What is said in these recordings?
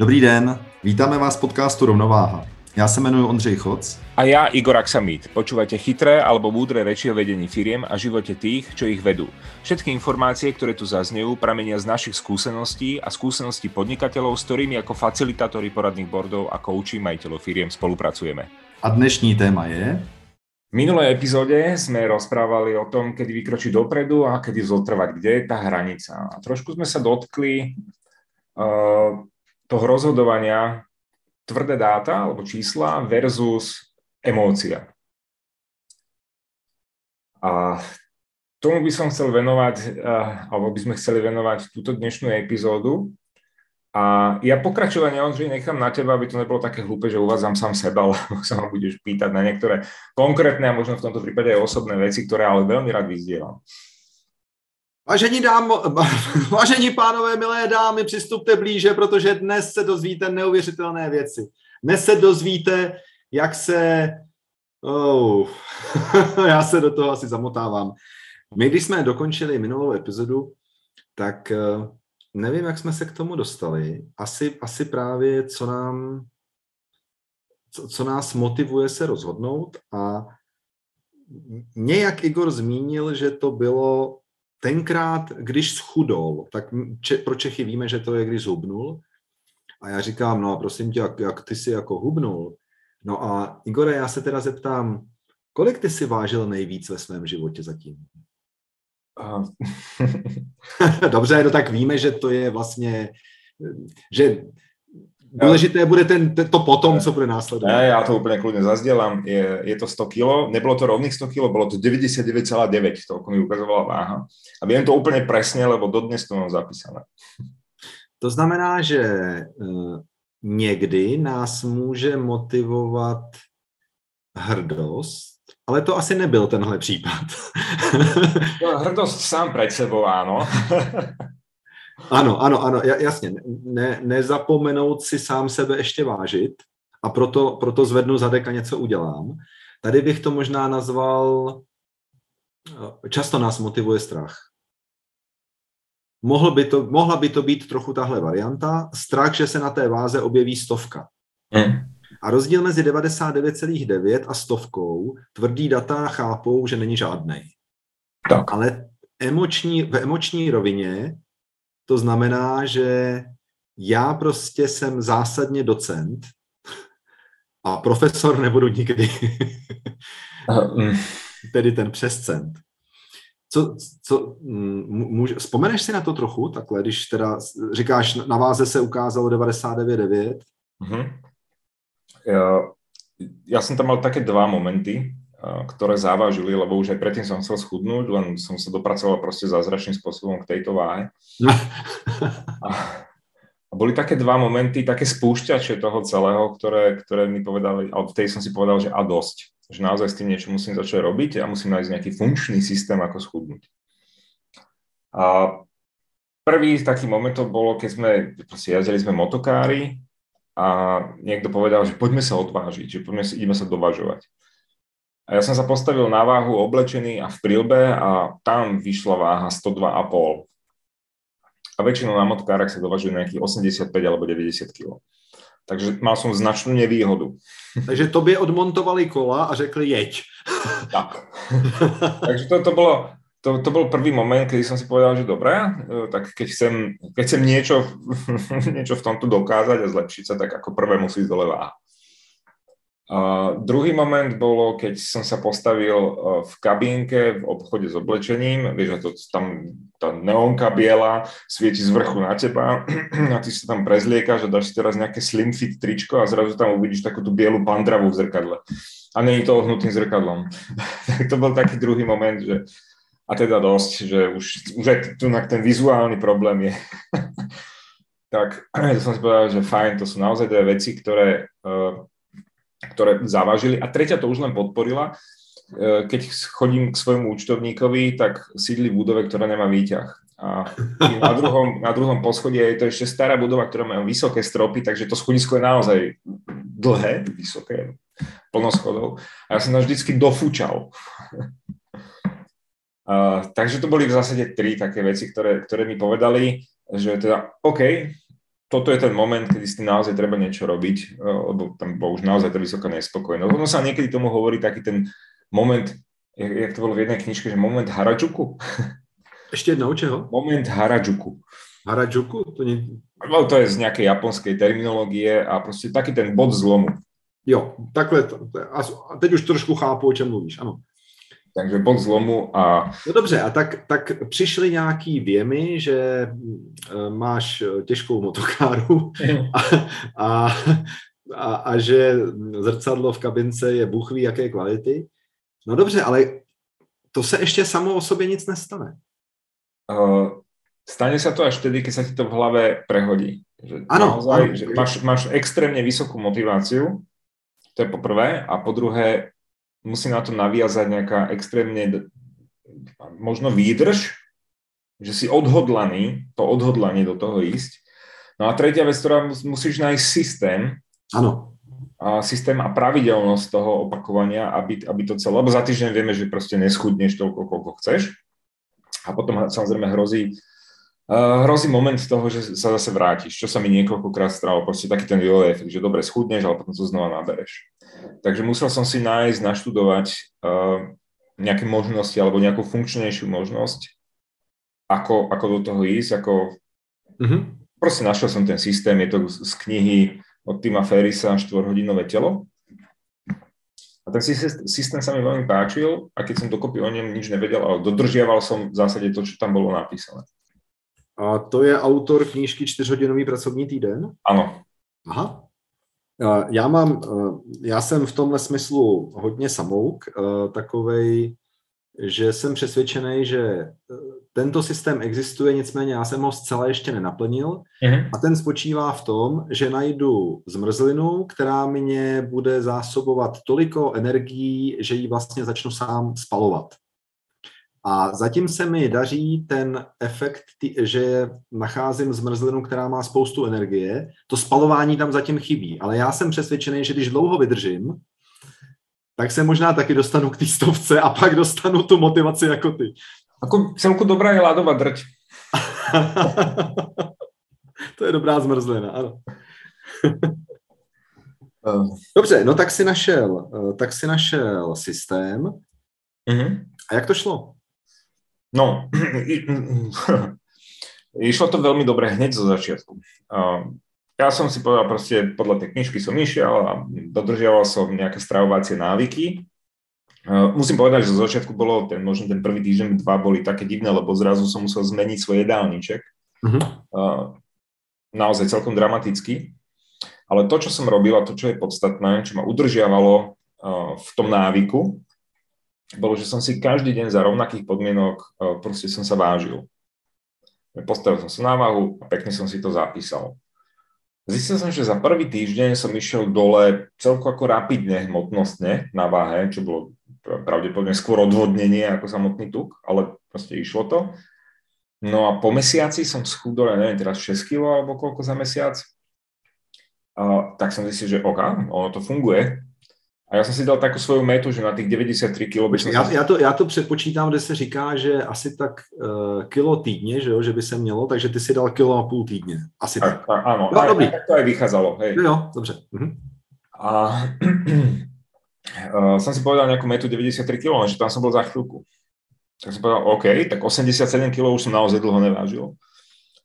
Dobrý den, vítáme vás v podcastu Rovnováha. Já se jmenuji Ondřej Choc. A ja Igor Aksamit. Počúvate chytré alebo múdre reči o vedení firiem a živote tých, čo ich vedú. Všetky informácie, ktoré tu zaznejú, pramenia z našich skúseností a skúseností podnikateľov, s ktorými ako facilitátori poradných bordov a kouči majiteľov firiem spolupracujeme. A dnešní téma je... V minulej epizóde sme rozprávali o tom, kedy vykročiť dopredu a kedy zotrvať, kde je tá hranica. A trošku sme sa dotkli uh, toho rozhodovania tvrdé dáta alebo čísla versus emócia. A tomu by som chcel venovať, alebo by sme chceli venovať túto dnešnú epizódu. A ja pokračovanie, Ondřej, nechám na teba, aby to nebolo také hlúpe, že uvádzam sám seba, lebo sa ma budeš pýtať na niektoré konkrétne a možno v tomto prípade aj osobné veci, ktoré ale veľmi rád vyzdielam. Vážení, dám, vážení pánové, milé dámy, přistupte blíže, protože dnes se dozvíte neuvěřitelné věci. Dnes se dozvíte, jak se... Oh, já se do toho asi zamotávám. My, když jsme dokončili minulou epizodu, tak eh, nevím, jak jsme se k tomu dostali. Asi, asi právě, co nám co, co nás motivuje se rozhodnout a nějak Igor zmínil, že to bylo tenkrát, když schudol, tak če, pro Čechy víme, že to je, když zhubnul. A já říkám, no a prosím tě, jak, jak ty si jako hubnul? No a Igore, já se teda zeptám, kolik ty si vážil nejvíc ve svém životě zatím? Dobře, no tak víme, že to je vlastně, že Důležité bude ten, to potom, co bude následovat. Ne, já to úplně kludně zazdělám. Je, je to 100 kg, nebylo to rovných 100 kg, bylo to 99,9, to mi ukazovala váha. A vím to úplně přesně, lebo dodnes to mám zapísané. To znamená, že uh, někdy nás může motivovat hrdost, ale to asi nebyl tenhle případ. no, hrdost sám před sebou, ano. Ano, ano, ano, jasně. Ne, nezapomenout si sám sebe ještě vážit a proto, proto zvednu zadek a něco udělám. Tady bych to možná nazval, často nás motivuje strach. Mohl by to, mohla by to být trochu tahle varianta. Strach, že se na té váze objeví stovka. Hmm. A rozdíl mezi 99,9 a stovkou tvrdý data chápou, že není žádný. Tak. Ale emoční, v emoční rovině to znamená, že já prostě jsem zásadně docent a profesor nebudu nikdy. Mm. Tedy ten přescent. Co, co, může, vzpomeneš si na to trochu, takhle, když teda říkáš, na váze se ukázalo 99,9? Mm-hmm. Ja, ja som tam mal také dva momenty ktoré závažili, lebo už aj predtým som chcel schudnúť, len som sa dopracoval proste zázračným spôsobom k tejto váhe. A, a boli také dva momenty, také spúšťače toho celého, ktoré, ktoré mi povedali, alebo vtedy som si povedal, že a dosť. Že naozaj s tým niečo musím začať robiť a musím nájsť nejaký funkčný systém, ako schudnúť. A prvý taký moment to bolo, keď sme, proste jazdili sme motokári a niekto povedal, že poďme sa odvážiť, že poďme si, ideme sa dovažovať. A ja som sa postavil na váhu oblečený a v prílbe a tam vyšla váha 102,5. A väčšinou na motkárach sa dovažuje nejakých 85 alebo 90 kg. Takže mal som značnú nevýhodu. Takže tobě odmontovali kola a řekli jeď. Tak. Takže to, to, bolo, to, to bol prvý moment, kedy som si povedal, že dobré, tak keď chcem, keď chcem niečo, niečo v tomto dokázať a zlepšiť sa, tak ako prvé musí ísť dole váha. A druhý moment bolo, keď som sa postavil e, v kabínke v obchode s oblečením, vieš, to, tam tá neonka biela svieti z vrchu na teba a ty sa tam prezliekaš a dáš si teraz nejaké slim fit tričko a zrazu tam uvidíš takú tú bielu pandravu v zrkadle. A není to ohnutým zrkadlom. tak to bol taký druhý moment, že a teda dosť, že už, už aj tu ten vizuálny problém je. tak to som si povedal, že fajn, to sú naozaj dve veci, ktoré uh, ktoré zavážili. A tretia to už len podporila. E, keď chodím k svojmu účtovníkovi, tak sídli v budove, ktorá nemá výťah. A na druhom, na druhom poschodí je to ešte stará budova, ktorá má vysoké stropy, takže to schodisko je naozaj dlhé, vysoké, plno schodov. A ja som tam vždycky dofúčal. Uh, takže to boli v zásade tri také veci, ktoré, ktoré mi povedali, že teda OK, toto je ten moment, kedy s tým naozaj treba niečo robiť, lebo tam bolo už naozaj tá vysoká nespokojnosť. Ono sa niekedy tomu hovorí taký ten moment, jak, to bolo v jednej knižke, že moment Harajuku. Ešte jednou, čeho? Moment Harajuku. Harajuku? To, nie... no, to je z nejakej japonskej terminológie a proste taký ten bod zlomu. Jo, takhle, a teď už trošku chápu, o čem mluvíš, ano. Takže bod zlomu a... No dobře, a tak, tak přišly nějaký věmy, že e, máš těžkou motokáru a, a, a, a že zrcadlo v kabince je buchví jaké kvality. No dobře, ale to se ještě samo o sobě nic nestane. Uh, stane sa to až vtedy, keď sa ti to v hlave prehodí. Že ano, naozaj, ano. Že máš, máš extrémne vysokú motiváciu, to je po prvé, a po druhé musí na to naviazať nejaká extrémne možno výdrž, že si odhodlaný, to odhodlanie do toho ísť. No a tretia vec, ktorá musíš nájsť systém. Áno. A systém a pravidelnosť toho opakovania, aby, aby to celé, lebo za týždeň vieme, že proste neschudneš toľko, koľko chceš. A potom samozrejme hrozí, uh, hrozí moment toho, že sa zase vrátiš, čo sa mi niekoľkokrát stalo, proste taký ten jojo efekt, že dobre schudneš, ale potom to znova nabereš. Takže musel som si nájsť, naštudovať uh, nejaké možnosti alebo nejakú funkčnejšiu možnosť, ako, ako do toho ísť, ako... Mm-hmm. Proste našiel som ten systém, je to z knihy od Tima Ferisa štvorhodinové telo. A ten systém sa mi veľmi páčil a keď som dokopy o ňom nič nevedel, ale dodržiaval som v zásade to, čo tam bolo napísané. A to je autor knížky Čtyřhodinový pracovní týden? Ano. Aha. Já mám, já jsem v tomhle smyslu hodně samouk, takovej, že jsem přesvědčený, že tento systém existuje, nicméně já jsem ho zcela ještě nenaplnil mm-hmm. a ten spočívá v tom, že najdu zmrzlinu, která mě bude zásobovat toliko energií, že ji vlastně začnu sám spalovat. A zatím se mi daří ten efekt, že nacházím zmrzlinu, která má spoustu energie. To spalování tam zatím chybí, ale já jsem přesvědčený, že když dlouho vydržím, tak se možná taky dostanu k té stovce a pak dostanu tu motivaci jako ty. Ako celku dobrá je ládová drť. to je dobrá zmrzlina, ano. Dobře, no tak si našel, tak si našel systém. Mm-hmm. A jak to šlo? No, išlo to veľmi dobre hneď zo začiatku. Ja som si povedal proste, podľa tej knižky som išiel a dodržiaval som nejaké stravovacie návyky. Musím povedať, že zo začiatku bolo ten, možno ten prvý týždeň, dva boli také divné, lebo zrazu som musel zmeniť svoj jedálniček. Uh-huh. Naozaj celkom dramaticky. Ale to, čo som robil a to, čo je podstatné, čo ma udržiavalo v tom návyku, bolo, že som si každý deň za rovnakých podmienok e, proste som sa vážil. Postavil som sa na váhu a pekne som si to zapísal. Zistil som, že za prvý týždeň som išiel dole celko ako rapidne, hmotnostne na váhe, čo bolo pravdepodobne skôr odvodnenie ako samotný tuk, ale proste išlo to. No a po mesiaci som schudol, ja neviem, teraz 6 kg alebo koľko za mesiac. A, tak som zistil, že OK, ono to funguje, a já jsem si dal takovou svou metu, že na těch 93 kg bych já, já, to, já to předpočítám, kde se říká, že asi tak uh, kilo týdně, že, jo, že by se mělo, takže ty si dal kilo a půl týdně. Asi tak. tak. Ano, no, dobrý. tak to aj vycházelo. Hej. Jo, jo, dobře. Mhm. A uh, jsem si povedal nějakou metu 93 kg, že tam jsem byl za chvilku. Tak jsem povedal, OK, tak 87 kg už jsem naozaj dlho nevážil.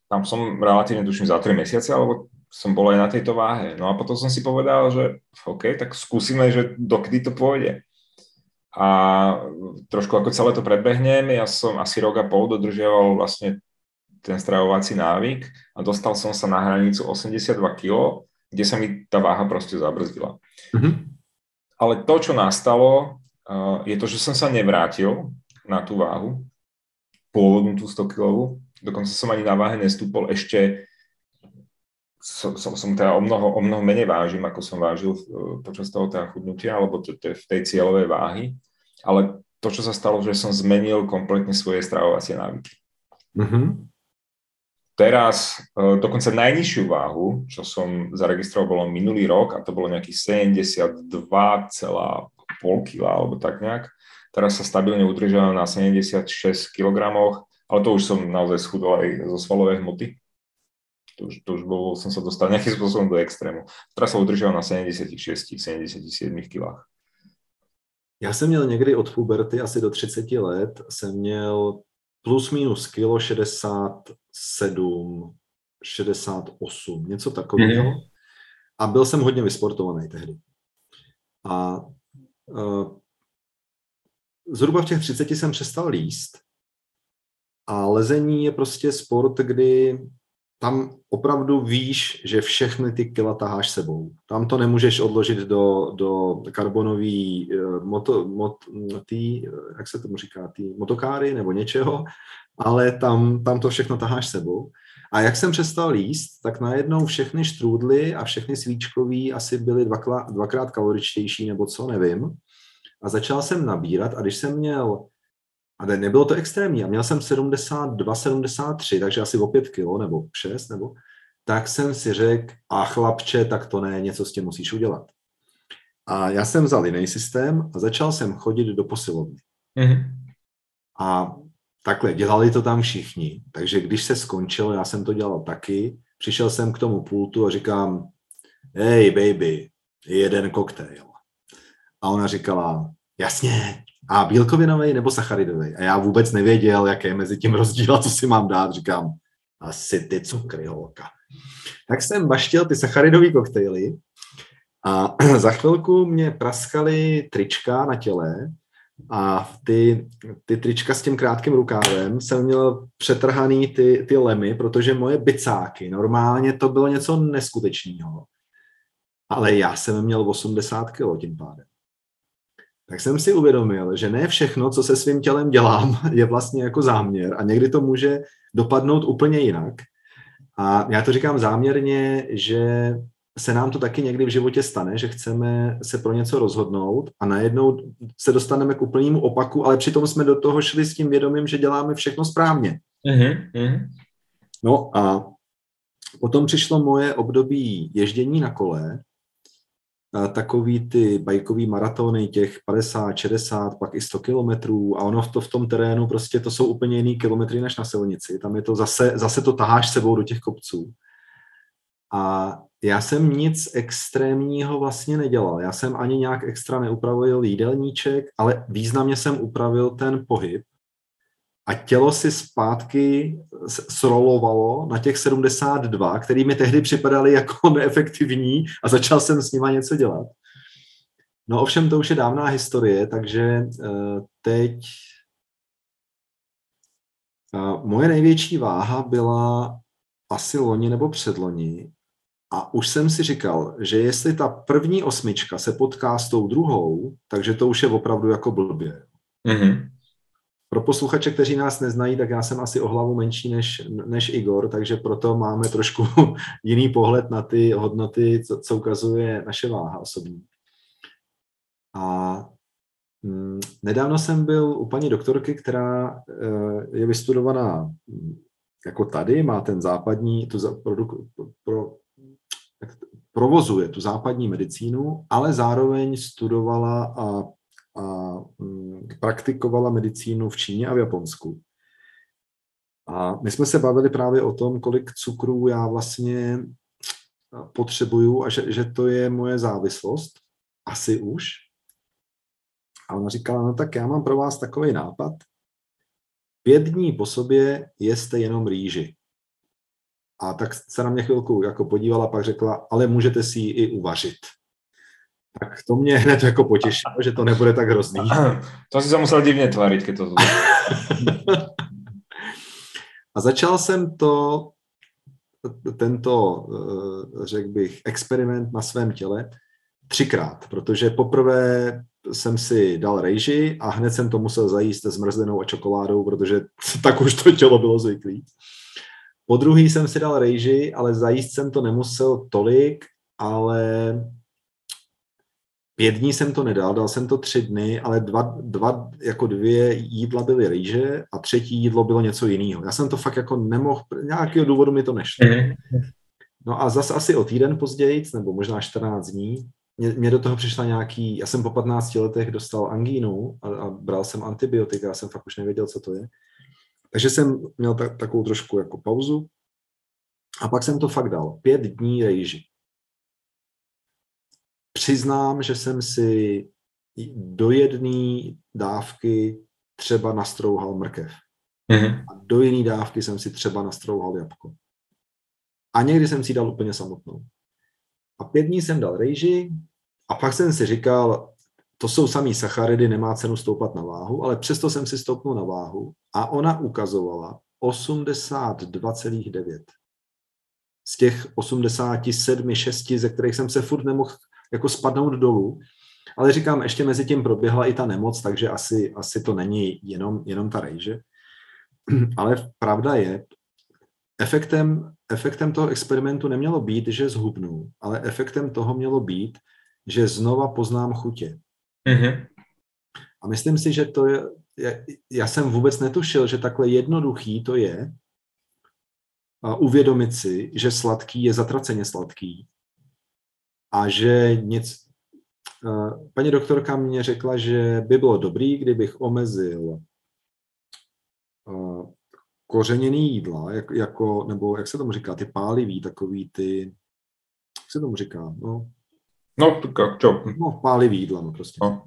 Tam som relatívne, tuším, za 3 mesiace, alebo som bol aj na tejto váhe. No a potom som si povedal, že OK, tak skúsime, že dokedy to pôjde. A trošku ako celé to predbehnem, ja som asi rok a pol dodržiaval vlastne ten stravovací návyk a dostal som sa na hranicu 82 kg, kde sa mi tá váha proste zabrzdila. Mm-hmm. Ale to, čo nastalo, je to, že som sa nevrátil na tú váhu, pôvodnú tú 100 kg, dokonca som ani na váhe nestúpol ešte som, som, som teda o mnoho, o mnoho menej vážim, ako som vážil uh, počas toho teda chudnutia, alebo to, to je v tej cieľovej váhy. Ale to, čo sa stalo, že som zmenil kompletne svoje stravovacie návyky. Mm-hmm. Teraz uh, dokonca najnižšiu váhu, čo som zaregistroval, bolo minulý rok a to bolo nejakých 72,5 kg alebo tak nejak. Teraz sa stabilne udržujem na 76 kg, ale to už som naozaj schudol aj zo svalovej hmoty To už, to už bol, som sa dostal nejakým spôsobom do extrému. Teraz sa udržel na 76, 77 kilách. Já jsem měl někdy od puberty asi do 30 let, jsem měl plus minus kilo 67, 68, něco takového. Mm. A byl jsem hodně vysportovaný tehdy. A uh, zhruba v těch 30 jsem přestal líst. A lezení je prostě sport, kdy tam opravdu víš, že všechny ty kila taháš sebou. Tam to nemůžeš odložit do, do karbonový uh, moto, mot, tý, jak se tomu říká, tý motokáry nebo něčeho, ale tam, tam to všechno taháš sebou. A jak jsem přestal líst, tak najednou všechny štrůdly a všechny svíčkový asi byly dvakrát, dvakrát kaloričtější nebo co, nevím. A začal jsem nabírat a když jsem měl, a ne, nebylo to extrémní, a měl jsem 72, 73, takže asi o 5 kilo nebo 6, nebo, tak jsem si řekl, a chlapče, tak to ne, něco s tím musíš udělat. A já jsem vzal jiný systém a začal jsem chodit do posilovny. Mm-hmm. A takhle, dělali to tam všichni, takže když se skončilo, já jsem to dělal taky, přišel jsem k tomu pultu a říkám, hej baby, jeden koktejl. A ona říkala, jasně, a bílkovinový nebo sacharidový. A já vůbec nevěděl, jaké je mezi tím rozdíl a co si mám dát. Říkám, asi ty cukry, holka. Tak jsem baštil ty sacharidové koktejly a za chvilku mě praskaly trička na těle a ty, ty trička s tím krátkým rukávem jsem měl přetrhaný ty, ty lemy, protože moje bicáky, normálně to bylo něco neskutečného. Ale já jsem měl 80 kg tím pádem. Tak jsem si uvědomil, že ne všechno, co se svým tělem dělám, je vlastně jako záměr a někdy to může dopadnout úplně jinak. A já to říkám záměrně, že se nám to taky někdy v životě stane, že chceme se pro něco rozhodnout a najednou se dostaneme k úplnému opaku, ale přitom jsme do toho šli s tím vědomím, že děláme všechno správně. Uh-huh, No a potom přišlo moje období ježdění na kole, takový ty bajkový maratony, těch 50, 60, pak i 100 kilometrů a ono to v tom terénu prostě to jsou úplně jiný kilometry než na silnici. Tam je to zase, zase to taháš sebou do těch kopců. A já jsem nic extrémního vlastně nedělal. Já jsem ani nějak extra neupravil jídelníček, ale významně jsem upravil ten pohyb. A tělo si zpátky srolovalo na těch 72, který mi tehdy připadaly jako neefektivní a začal jsem s nima něco dělat. No ovšem to už je dávná historie, takže eh, teď eh, moje největší váha byla asi loni nebo předloni a už jsem si říkal, že jestli ta první osmička se potká s tou druhou, takže to už je opravdu jako blbě. Mm-hmm. Pro posluchače, kteří nás neznají, tak já jsem asi o hlavu menší než, než Igor, takže proto máme trošku jiný pohled na ty hodnoty, co, co ukazuje naše váha osobní. A mm, nedávno jsem byl u paní doktorky, která e, je vystudovaná mm, jako tady, má ten západní, tu za, produk, pro, provozuje tu západní medicínu, ale zároveň studovala a, a mm, praktikovala medicínu v Číně a v Japonsku. A my jsme se bavili právě o tom, kolik cukrů já vlastně potřebuju a že, že to je moje závislost. Asi už. A ona říkala, no tak já mám pro vás takový nápad. Pět dní po sobě jeste jenom rýži. A tak se na mě chvilku jako podívala, pak řekla, ale můžete si ji i uvařit. Tak to mě hned jako potěšilo, že to nebude tak hrozný. To si se musel divně tvářit, když to A začal jsem to, tento, eh, řekl bych, experiment na svém těle třikrát, protože poprvé jsem si dal rejži a hned jsem to musel zajíst zmrzlinou a čokoládou, protože tak už to tělo bylo zvyklý. Po druhý jsem si dal rejži, ale zajíst jsem to nemusel tolik, ale pět dní jsem to nedal, dal jsem to tři dny, ale dva, dva jako dvě jídla byly rejže a třetí jídlo bylo něco jiného. Já jsem to fakt jako nemohl, nějakého důvodu mi to nešlo. Mhm. No a zase asi o týden později, nebo možná 14 dní, mě, mě do toho přišla nějaký, já jsem po 15 letech dostal angínu a, a bral jsem antibiotika, já jsem fakt už nevěděl, co to je. Takže jsem měl ta, takovou trošku jako pauzu A pak jsem to fakt dal. Pět dní rejži. Přiznám, že jsem si do jedné dávky třeba nastrouhal mrkev. Mm-hmm. A do jiné dávky jsem si třeba nastrouhal jabko. A někdy jsem si dal úplně samotnou. A pět dní jsem dal rejži a pak jsem si říkal, to jsou samý sacharidy, nemá cenu stoupat na váhu, ale přesto jsem si stoupnul na váhu a ona ukazovala 82,9. Z těch 87, 6, ze kterých jsem se furt nemohl jako spadnout dolů, ale říkám, ještě mezi tím proběhla i ta nemoc, takže asi, asi to není jenom, jenom ta rejže. Ale pravda je, efektem, efektem toho experimentu nemělo být, že zhubnu, ale efektem toho mělo být, že znova poznám chutě. Mm-hmm. A myslím si, že to je, já jsem vůbec netušil, že takhle jednoduchý to je a uvědomit si, že sladký je zatraceně sladký a že nic... Paní doktorka mě řekla, že by bylo dobrý, kdybych omezil kořeněný jídla, jak, jako, nebo jak se tomu říká, ty pálivý, takový ty, jak se tomu říká, no, No, tak čo? No, pálivý jídla, no prostě. No.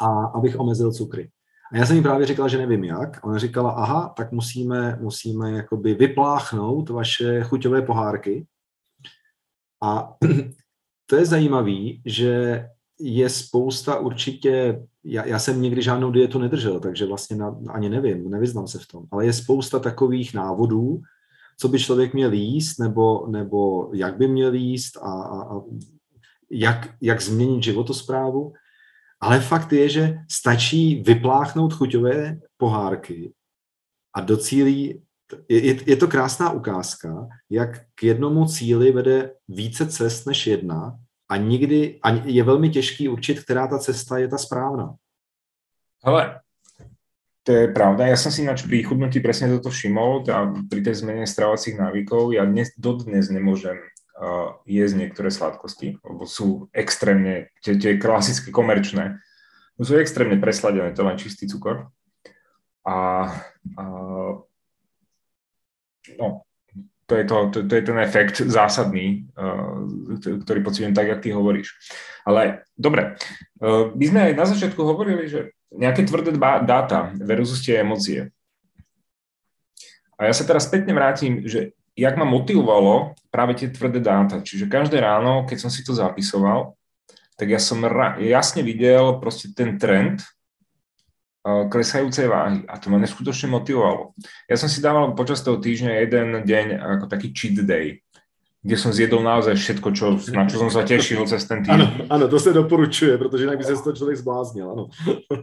A abych omezil cukry. A já jsem jí právě říkal, že nevím jak. A ona říkala, aha, tak musíme, musíme jakoby vypláchnout vaše chuťové pohárky. A to je zajímavé, že je spousta určitě, já, já jsem nikdy žádnou dietu nedržel, takže vlastně na, ani nevím, nevyznám se v tom, ale je spousta takových návodů, co by člověk měl jíst, nebo, nebo jak by měl jíst a, a, a jak, jak změnit životosprávu, ale fakt je, že stačí vypláchnout chuťové pohárky a docílí, je, je to krásná ukázka, jak k jednomu cíli vede více cest než jedna a nikdy a je velmi těžký určit, která ta cesta je ta správná. Hele, to je pravda. Ja som si ináč pri chudnutí presne toto všimol, tá, pri tej zmene stravovacích návykov. Ja dnes, dodnes nemôžem uh, jesť niektoré sladkosti, lebo sú extrémne, tie, tie klasické komerčné, sú extrémne presladené, to je len čistý cukor. A, a no, to je, to, to, to je ten efekt zásadný, uh, ktorý pocitujem tak, jak ty hovoríš. Ale dobre, uh, my sme aj na začiatku hovorili, že nejaké tvrdé dáta versus tie emócie. A ja sa teraz spätne vrátim, že jak ma motivovalo práve tie tvrdé dáta. Čiže každé ráno, keď som si to zapisoval, tak ja som jasne videl proste ten trend klesajúcej váhy a to ma neskutočne motivovalo. Ja som si dával počas toho týždňa jeden deň ako taký cheat day kde som zjedol naozaj všetko, čo, na čo som sa tešil cez ten tým. Áno, áno, to sa doporučuje, pretože inak by sa to človek zbláznil, áno.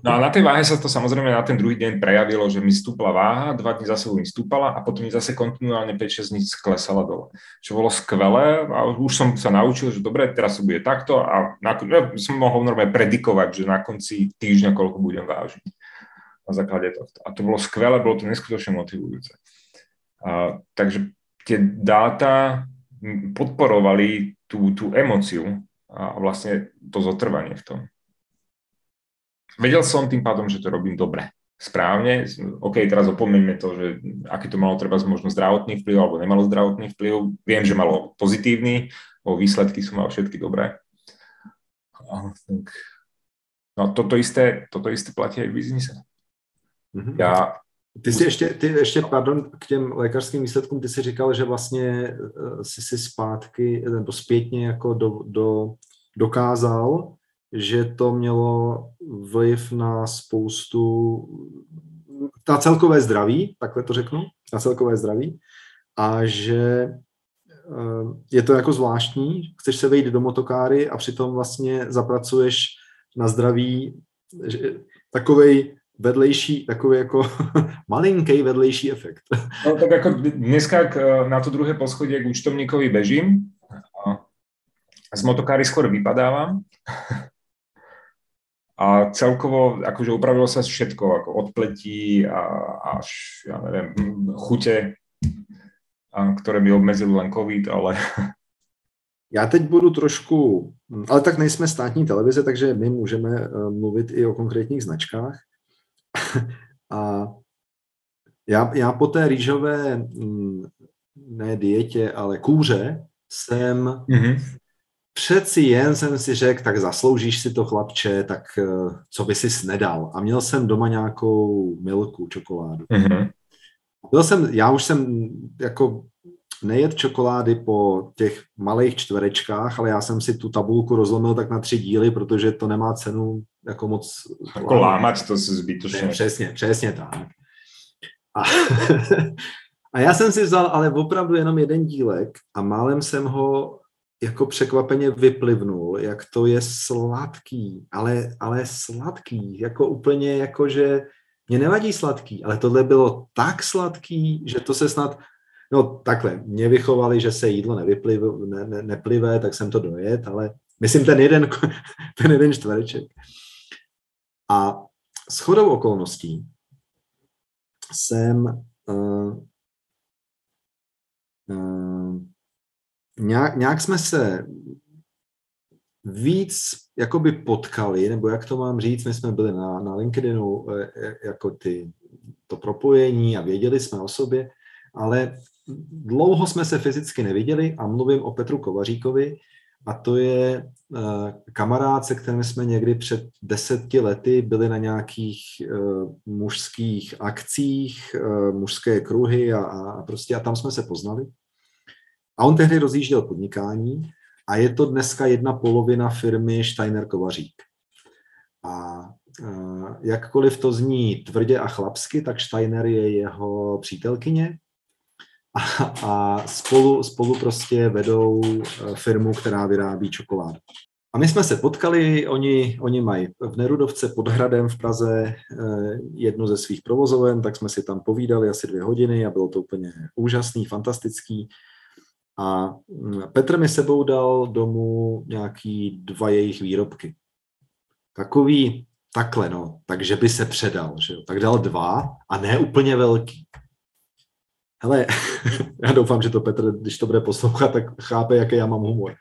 No a na tej váhe sa to samozrejme na ten druhý deň prejavilo, že mi stúpla váha, dva dní za sebou mi stúpala a potom mi zase kontinuálne 5-6 dní klesala dole. Čo bolo skvelé a už som sa naučil, že dobre, teraz sa bude takto a na, ja som mohol normálne predikovať, že na konci týždňa koľko budem vážiť na základe tohto. A to bolo skvelé, bolo to neskutočne motivujúce. A, takže tie dáta podporovali tú, tú emociu a vlastne to zotrvanie v tom. Vedel som tým pádom, že to robím dobre, správne. OK, teraz opomeňme to, že aký to malo treba možno zdravotný vplyv alebo nemalo zdravotný vplyv. Viem, že malo pozitívny, o výsledky som mal všetky dobré. No toto isté, toto isté platí aj v biznise. Mm-hmm. Ja ty jsi ještě, ty ještě, pardon, k těm lékařským výsledkům, ty jsi říkal, že vlastně eh, jsi si zpátky, nebo zpětně jako do, do, dokázal, že to mělo vliv na spoustu, na celkové zdraví, takhle to řeknu, na celkové zdraví, a že eh, je to jako zvláštní, chceš se vejít do motokáry a přitom vlastně zapracuješ na zdraví takovej vedlejší, takový jako malinký vedlejší efekt. No tak jako dneska na to druhé poschodie k účtovníkovi bežím a z motokáry skôr vypadávam a celkovo akože upravilo sa všetko, ako od pletí a až, ja neviem, chute, a, ktoré mi obmedzili len COVID, ale... Já teď budu trošku, ale tak nejsme státní televize, takže my můžeme eh, mluvit i o konkrétních značkách. a já, já po té rýžové, mm, ne dietě, ale kůře, jsem mm-hmm. přeci jen jsem si řekl, tak zasloužíš si to chlapče, tak eh, co by si snedal. A měl jsem doma nějakou milku, čokoládu. Mm-hmm. Byl jsem, já už jsem jako nejet čokolády po těch malých čtverečkách, ale já jsem si tu tabulku rozlomil tak na tři díly, protože to nemá cenu jako moc... Jako lámat to si zbytočně. Přesně, přesně tak. A, a já jsem si vzal ale opravdu jenom jeden dílek a málem jsem ho jako překvapeně vyplivnul, jak to je sladký, ale, ale sladký, jako úplně jako, že mě nevadí sladký, ale tohle bylo tak sladký, že to se snad, no takhle, mě vychovali, že se jídlo nevypliv, ne, ne, neplivé, tak jsem to dojet, ale myslím ten jeden, ten jeden čtvereček. A s chodou okolností jsem uh, uh, nějak, nějak jsme se víc jakoby potkali, nebo jak to mám říct, my jsme byli na, na LinkedInu eh, jako ty, to propojení a věděli jsme o sobě, ale dlouho jsme se fyzicky neviděli a mluvím o Petru Kovaříkovi a to je uh, kamarád, se kterým jsme někdy před deseti lety byli na nějakých uh, mužských akcích, uh, mužské kruhy a, a prostě a tam jsme se poznali. A on tehdy rozjížděl podnikání a je to dneska jedna polovina firmy Steiner Kovařík. A jakkoliv to zní tvrdě a chlapsky, tak Steiner je jeho přítelkyně a, a spolu, spolu prostě vedou firmu, která vyrábí čokoládu. A my jsme se potkali, oni, oni mají v Nerudovce pod Hradem v Praze jednu ze svých provozoven, tak jsme si tam povídali asi dvě hodiny a bylo to úplně úžasný, fantastický. A mm, Petr mi sebou dal domů nějaký dva jejich výrobky. Takový takhle, no, takže by se předal, že jo. Tak dal dva a ne úplně velký. Hele, já doufám, že to Petr, když to bude poslouchat, tak chápe, jaký já mám humor.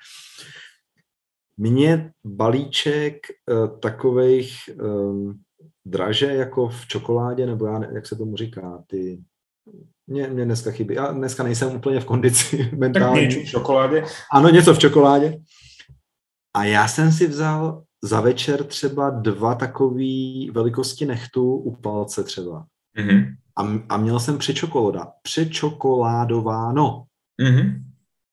Mně balíček uh, takových um, draže jako v čokoládě, nebo já ne, jak se tomu říká, ty mě, mě dneska chybí. Já dneska nejsem úplně v kondici mentální. Tak něco v čokoládě? Ano, něco v čokoládě. A já jsem si vzal za večer třeba dva takové velikosti nechtu u palce třeba. Mm-hmm. A, a měl jsem přečokoláda, přečokoládováno. Mm-hmm.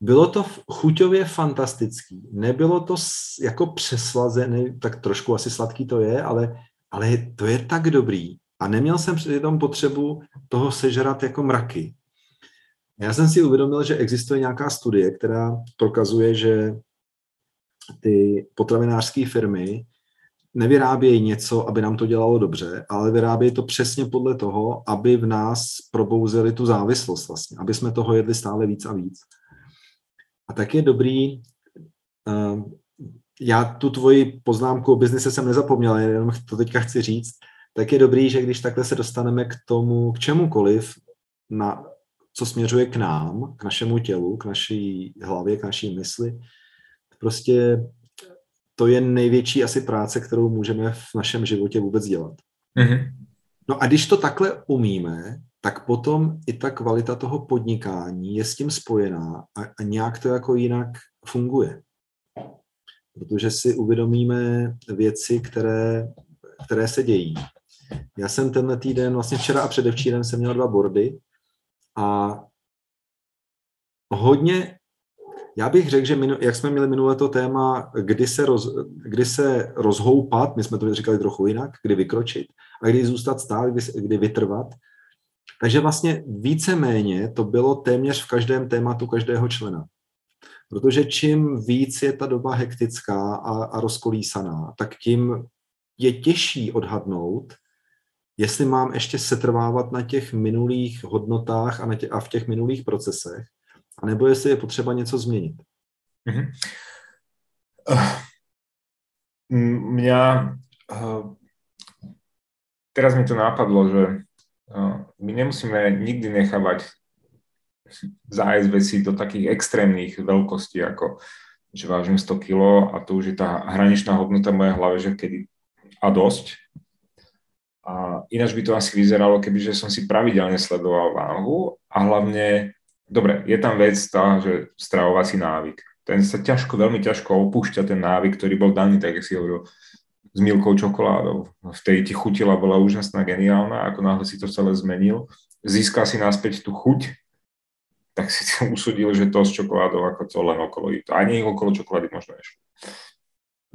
Bylo to chuťově fantastický. Nebylo to jako přeslazené, tak trošku asi sladký to je, ale, ale to je tak dobrý. A neměl jsem přitom potřebu toho sežrat jako mraky. Já jsem si uvědomil, že existuje nějaká studie, která prokazuje, že ty potravinářské firmy nevyrábějí něco, aby nám to dělalo dobře, ale vyrábějí to přesně podle toho, aby v nás probouzeli tu závislost vlastně, aby jsme toho jedli stále víc a víc. A tak je dobrý, uh, já tu tvoji poznámku o biznise jsem nezapomněl, jenom to teďka chci říct, tak je dobrý, že když takhle se dostaneme k tomu, k čemukoliv, na, co směřuje k nám, k našemu tělu, k naší hlavě, k naší mysli, prostě to je největší asi práce, kterou můžeme v našem životě vůbec dělat. Mm-hmm. No a když to takhle umíme, tak potom i ta kvalita toho podnikání je s tím spojená a, a nějak to jako jinak funguje. Protože si uvědomíme věci, které, které se dějí. Já jsem tenhle týden, vlastně včera a předevčírem jsem měl dva bordy a hodně, já bych řekl, že minu, jak jsme měli minulé to téma, kdy se, roz, kdy se rozhoupat, my jsme to říkali trochu jinak, kdy vykročit a kdy zůstat stát, kdy, kdy vytrvat. Takže vlastně víceméně to bylo téměř v každém tématu každého člena. Protože čím víc je ta doba hektická a, a rozkolísaná, tak tím je těžší odhadnout, jestli mám ještě setrvávat na těch minulých hodnotách a, na tě, a v těch minulých procesech, anebo jestli je potřeba něco změnit. Mm-hmm. Uh, mňa uh, teraz mi to napadlo, že uh, my nemusíme nikdy nechávať zájsť veci do takých extrémnych veľkostí, ako že vážim 100 kg a to už je tá hraničná hodnota mojej hlave, že kedy a dosť, a ináč by to asi vyzeralo, kebyže som si pravidelne sledoval váhu a hlavne Dobre, je tam vec tá, že stravovací návyk. Ten sa ťažko, veľmi ťažko opúšťa ten návyk, ktorý bol daný, tak si hovoril, s milkou čokoládou. V tej ti chutila bola úžasná, geniálna, ako náhle si to celé zmenil, získal si naspäť tú chuť, tak si to usudil, že to s čokoládou ako to len okolo jí. Ani okolo čokolády možno nešlo.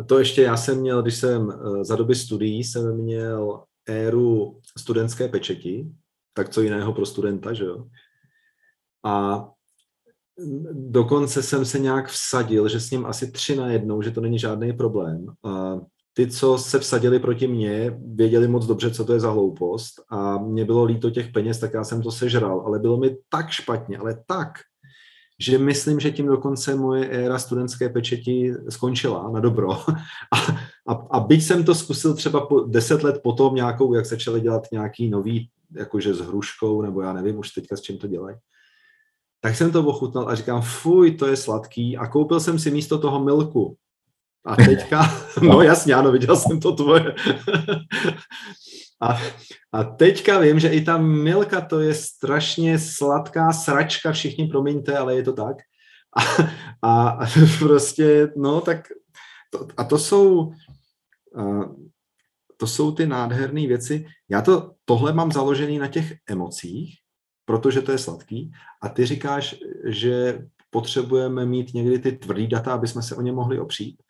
To ještě já jsem měl, když jsem eh, za doby studií jsem měl éru studentské pečeti, tak co jiného pro studenta, že jo? A dokonce jsem se nějak vsadil, že s ním asi tři na jednou, že to není žádný problém. A ty, co se vsadili proti mně, věděli moc dobře, co to je za hloupost a mě bylo líto těch peněz, tak já jsem to sežral, ale bylo mi tak špatně, ale tak, že myslím, že tím dokonce moje éra studentské pečeti skončila na dobro. A, a, a byť jsem to zkusil třeba po deset let potom nějakou, jak začali dělat nějaký nový, jakože s hruškou, nebo já nevím už teďka s čím to dělají, tak jsem to ochutnal a říkám, fuj, to je sladký a koupil jsem si místo toho milku. A teďka, no jasně, ano, viděl jsem to tvoje. A, a teďka vím, že i ta milka to je strašně sladká sračka, všichni promiňte, ale je to tak. A, a prostě, no tak, to, a to jsou, a, to jsou ty nádherné věci. Já to, tohle mám založený na těch emocích, protože to je sladký. A ty říkáš, že potřebujeme mít někdy ty tvrdý data, aby jsme se o ně mohli opřít.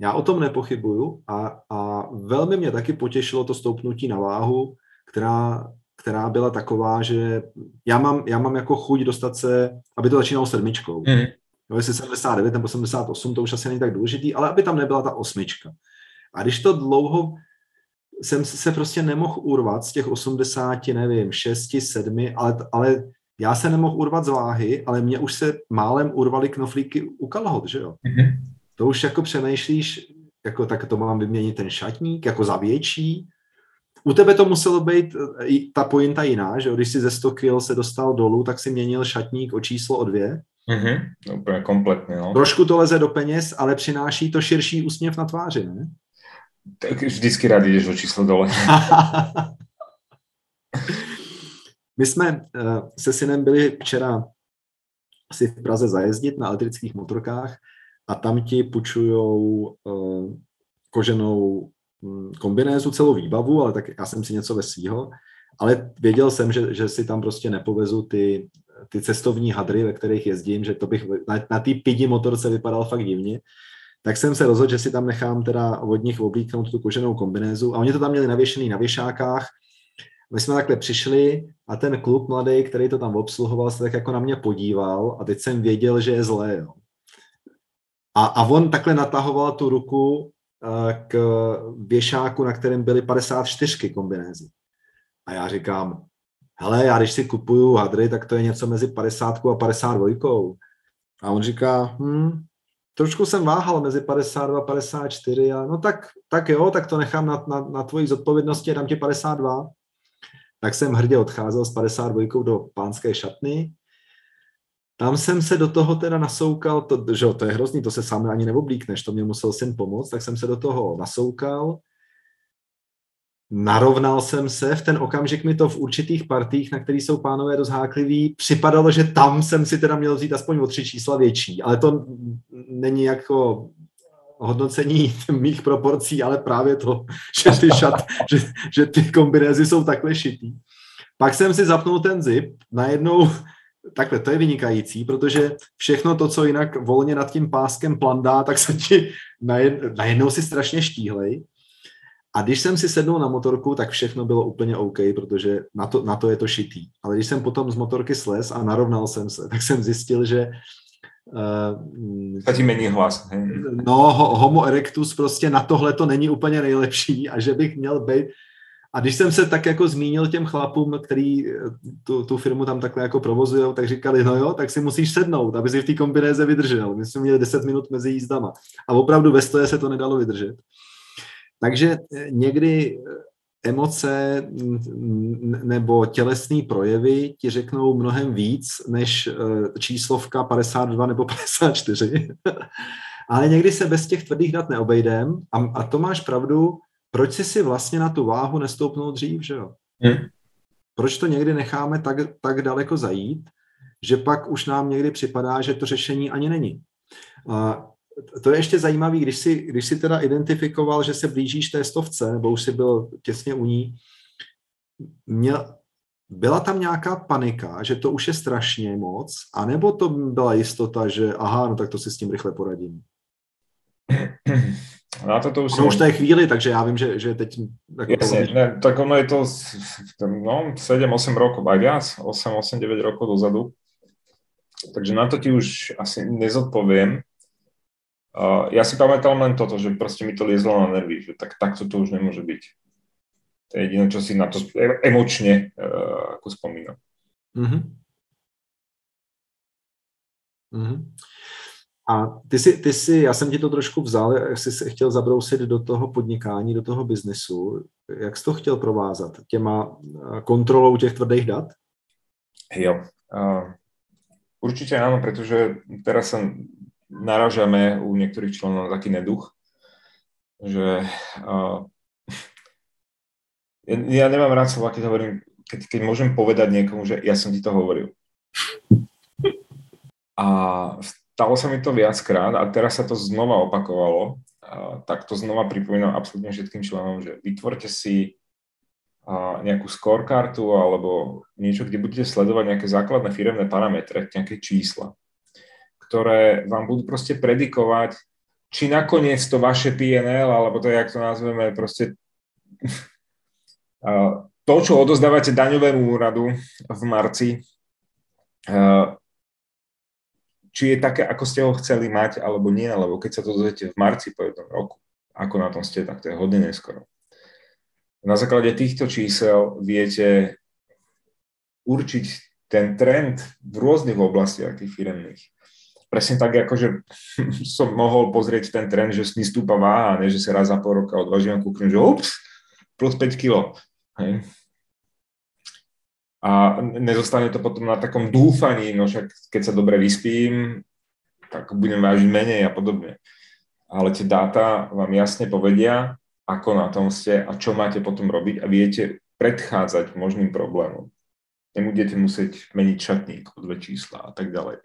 Já o tom nepochybuju a, a velmi mě taky potěšilo to stoupnutí na váhu, která, která byla taková, že já mám, já mám jako chuť dostat se, aby to začínalo sedmičkou. Mm. Jo, jestli 79 nebo 78, to už asi není tak důležitý, ale aby tam nebyla ta osmička. A když to dlouho jsem se prostě nemohl urvat z těch 80, nevím, 6, 7, ale, ale já se nemohl urvat z váhy, ale mě už se málem urvaly knoflíky u kalhot, že jo? Mm-hmm to už jako přemýšlíš, jako tak to mám vyměnit ten šatník, jako za větší. U tebe to muselo být eh, ta pointa jiná, že když si ze 100 kg se dostal dolů, tak si měnil šatník o číslo o dvě. Mhm, úplně kompletně, no. Trošku to leze do peněz, ale přináší to širší úsměv na tváři, ne? Tak vždycky rád jdeš o číslo dole. My jsme uh, se synem byli včera si v Praze zajezdit na elektrických motorkách a tam ti půjčujou uh, koženou um, kombinézu, celou výbavu, ale tak já jsem si něco ve svýho, ale věděl jsem, že, že si tam prostě nepovezu ty, ty cestovní hadry, ve kterých jezdím, že to bych na, na té pidi motorce vypadal fakt divně, tak jsem se rozhodl, že si tam nechám teda od nich oblíknout tu koženou kombinézu a oni to tam měli navěšený na věšákách, my jsme takhle přišli a ten kluk mladý, který to tam obsluhoval, se tak jako na mě podíval a teď jsem věděl, že je zlé. Jo. A, a on takhle natahoval tu ruku eh, k věšáku, na kterém byly 54 kombinézy. A já říkám, hele, já když si kupuju hadry, tak to je něco mezi 50 a 52. A on říká, hm, trošku jsem váhal mezi 52 a 54 a no tak, tak jo, tak to nechám na, na, na tvoji zodpovědnosti a dám ti 52. Tak jsem hrdě odcházel s 52 do pánské šatny tam jsem se do toho teda nasoukal, to, že to je hrozný, to se sám ani neoblíkneš, to mě musel syn pomoct, tak jsem se do toho nasoukal, narovnal jsem se, v ten okamžik mi to v určitých partích, na kterých jsou pánové rozhákliví, připadalo, že tam jsem si teda měl vzít aspoň o tři čísla větší, ale to není jako hodnocení mých proporcí, ale právě to, že ty, šat, že, že ty kombinézy jsou takhle šitý. Pak jsem si zapnul ten zip, najednou takhle, to je vynikající, protože všechno to, co jinak volně nad tím páskem plandá, tak se ti najednou si strašně štíhlej. A když jsem si sednul na motorku, tak všechno bylo úplně OK, protože na to, na to je to šitý. Ale když jsem potom z motorky slez a narovnal jsem se, tak jsem zjistil, že Uh, ti mení hlas. Hej. No, homo erectus prostě na tohle to není úplně nejlepší a že bych měl být a když jsem se tak jako zmínil těm chlapům, který eh, tu, tu firmu tam takhle jako provozují, tak říkali, no jo, tak si musíš sednout, aby si v té kombinéze vydržel. My jsme měli 10 minut mezi jízdama. A opravdu ve stoje se to nedalo vydržet. Takže eh, někdy eh, emoce nebo tělesné projevy ti řeknou mnohem víc než číslovka 52 nebo 54. Ale někdy se bez těch tvrdých dat neobejdem a, a to máš pravdu, proč si si vlastně na tu váhu nestoupnul dřív, že jo? Hmm. Proč to někdy necháme tak, tak daleko zajít? že pak už nám někdy připadá, že to řešení ani není. A to je ještě zajímavé, když si, když si teda identifikoval, že se blížíš té stovce, nebo už si byl těsně u ní, měl, byla tam nějaká panika, že to už je strašně moc, anebo to byla jistota, že aha, no tak to si s tím rychle poradím? Na to, to už, no, už je chvíli, takže já vím, že, že teď... Jako Jasne, ne, tak ono je to no, 7-8 rokov, aj viac, 8-8-9 rokov dozadu. Takže na to ti už asi nezodpoviem. Uh, ja si pamätám len toto, že proste mi to liezlo na nervy, že tak, takto to už nemôže byť. To je jediné, čo si na to emočne uh, ako spomínam. Mm-hmm. Mm-hmm. A ty si, ty si, já jsem ti to trošku vzal, jak jsi se chtěl zabrousit do toho podnikání, do toho biznesu. Jak jsi to chtěl provázat? Těma eh, kontrolou těch tvrdých dat? Jo. Uh, určite áno, pretože teraz sa naražame u niektorých členov na taký neduch, že uh, ja, nemám rád slova, keď hovorím, keď, keď môžem povedať niekomu, že ja som ti to hovoril. A stalo sa mi to viackrát a teraz sa to znova opakovalo, a, tak to znova pripomínam absolútne všetkým členom, že vytvorte si a, nejakú scorekartu alebo niečo, kde budete sledovať nejaké základné firemné parametre, nejaké čísla, ktoré vám budú proste predikovať, či nakoniec to vaše PNL, alebo to, jak to nazveme, proste to, čo odozdávate daňovému úradu v marci, či je také, ako ste ho chceli mať, alebo nie, lebo keď sa to dozviete v marci po jednom roku, ako na tom ste, tak to je hodne neskoro. Na základe týchto čísel viete určiť ten trend v rôznych oblastiach tých firemných. Presne tak, ako že som mohol pozrieť ten trend, že mi stúpa váha, ne, že sa raz za pol roka odvážim a kúknem, že ups, plus 5 kg. Hej a nezostane to potom na takom dúfaní, no však keď sa dobre vyspím, tak budem vážiť menej a podobne. Ale tie dáta vám jasne povedia, ako na tom ste a čo máte potom robiť a viete predchádzať možným problémom. Nebudete musieť meniť šatník o dve čísla a tak ďalej.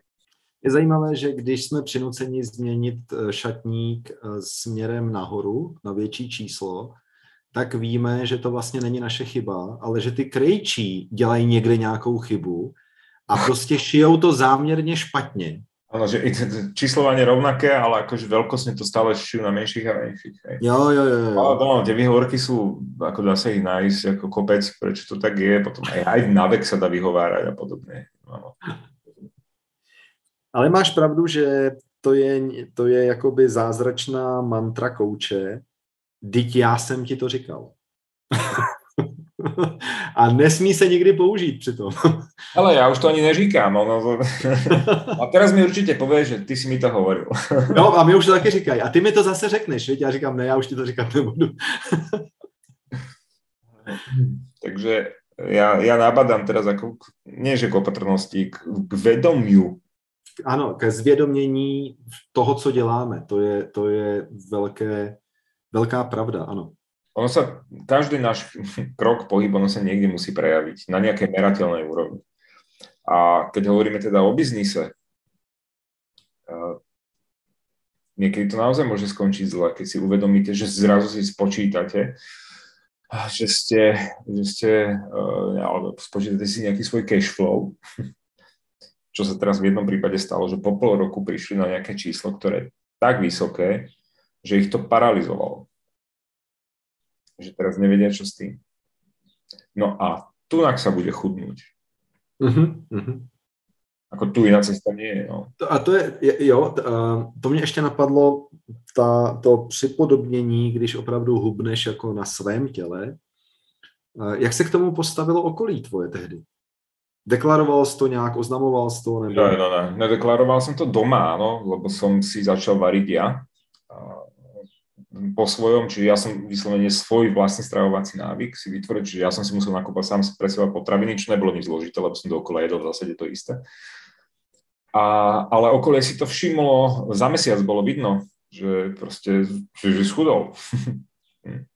Je zajímavé, že když jsme přinuceni změnit eh, šatník eh, směrem nahoru na větší číslo, tak víme, že to vlastně není naše chyba, ale že ty krejčí dělají někde nějakou chybu a prostě šijou to záměrně špatně. Ano, že číslovanie rovnaké, ale akože veľkostne to stále šijú na menších a menších. Hej. Jo, jo, jo. jo. Ale no, tie výhovorky sú, ako dá sa ich nájsť, ako kopec, prečo to tak je, potom aj, aj na vek sa dá vyhovárať a podobne. Ano. Ale máš pravdu, že to je, to je jakoby zázračná mantra kouče, Teď já jsem ti to říkal. a nesmí se nikdy použít přitom. Ale já už to ani neříkám. No, a teraz mi určitě pověš, že ty si mi to hovoril. no a mi už to taky říkají. A ty mi to zase řekneš, viď? Já říkám, ne, já už ti to říkat nebudu. Takže já, já nabadám teraz jako, nie že k opatrnosti, k, k vedomiu. Ano, ke zvědomění toho, co děláme. To je, to je velké, Veľká pravda, áno. Ono sa, každý náš krok, pohyb, ono sa niekde musí prejaviť na nejakej merateľnej úrovni. A keď hovoríme teda o biznise, niekedy to naozaj môže skončiť zle, keď si uvedomíte, že zrazu si spočítate, že ste, že ste alebo spočítate si nejaký svoj cash flow, čo sa teraz v jednom prípade stalo, že po pol roku prišli na nejaké číslo, ktoré je tak vysoké, že ich to paralizovalo. Že teraz nevedia, čo s tým. No a tunak sa bude chudnúť. Uh-huh, uh-huh. Ako tu jiná cesta nie je. No. A to je, jo, to mě ještě napadlo, ta, to připodobnění, když opravdu hubneš jako na svém těle. Jak se k tomu postavilo okolí tvoje tehdy? Deklaroval jsi to nějak, oznamoval jsi to? Nebo... Ne, no, ne, nedeklaroval jsem to doma, no, lebo som si začal variť ja po svojom, čiže ja som vyslovene svoj vlastný stravovací návyk si vytvoril, čiže ja som si musel nakúpať sám pre seba potraviny, čo nebolo nič zložité, lebo som dookola jedol v zásade to isté. A, ale okolie si to všimlo, za mesiac bolo vidno, že proste, že, že schudol.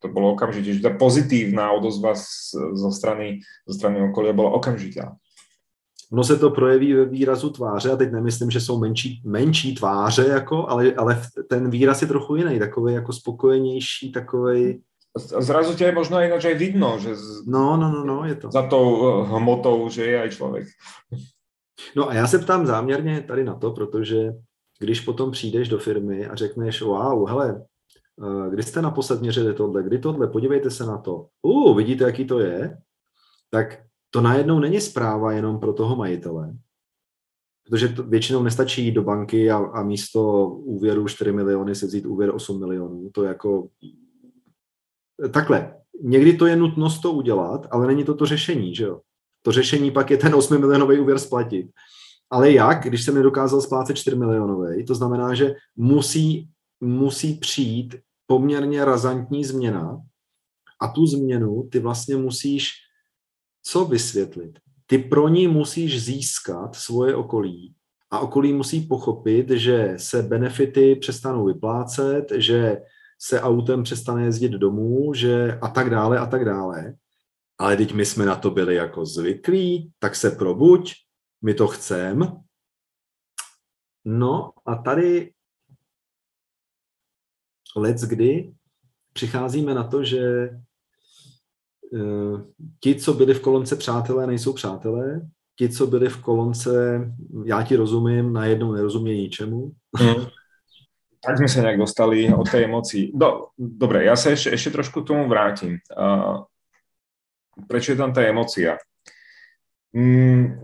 to bolo okamžite, že tá pozitívna odozva zo strany, zo strany okolia bola okamžitá. ono se to projeví ve výrazu tváře a teď nemyslím, že jsou menší, menší tváře, jako, ale, ale ten výraz je trochu jiný, takový jako spokojenější, takový. Zrazu tě možná jinak aj vidno, že z... no, no, no, no, je to. za tou eh, hmotou, že je aj člověk. No a já se ptám záměrně tady na to, protože když potom přijdeš do firmy a řekneš, wow, hele, kdy jste naposled měřili tohle, kdy tohle, podívejte se na to, uh, vidíte, jaký to je, tak to najednou není zpráva jenom pro toho majitele, protože to většinou nestačí jít do banky a, a místo úvěru 4 miliony se vzít úvěr 8 milionů. To jako takhle. Někdy to je nutnost to udělat, ale není to to řešení, že jo? To řešení pak je ten 8 milionový úvěr splatit. Ale jak, když jsem nedokázal splácet 4 milionový, to znamená, že musí, musí přijít poměrně razantní změna a tu změnu ty vlastně musíš co vysvětlit? Ty pro ní musíš získat svoje okolí a okolí musí pochopit, že se benefity přestanou vyplácet, že se autem přestane jezdit domů, že a tak dále a tak dále. Ale teď my jsme na to byli jako zvyklí, tak se probuď, my to chceme. No a tady let's kdy přicházíme na to, že Eh, ti, co byli v kolonce přátelé, nejsou přátelé, ti, co byli v kolonce já ti rozumím, najednou nerozumějí ničemu. Mm. Tak jsme se nějak dostali od té emocí. Do, dobré, já se ještě, ještě trošku k tomu vrátím. Uh, proč je tam ta emocia? Mm,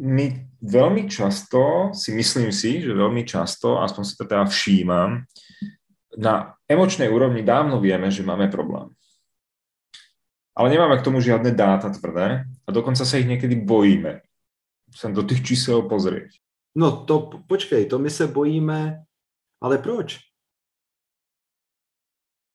my veľmi často, si myslím si, že veľmi často, aspoň si to teda všímam, na emočnej úrovni dávno vieme, že máme problém ale nemáme k tomu žiadne dáta tvrdé a dokonca sa ich niekedy bojíme sa do tých čísel pozrieť. No to počkej, to my se bojíme, ale proč?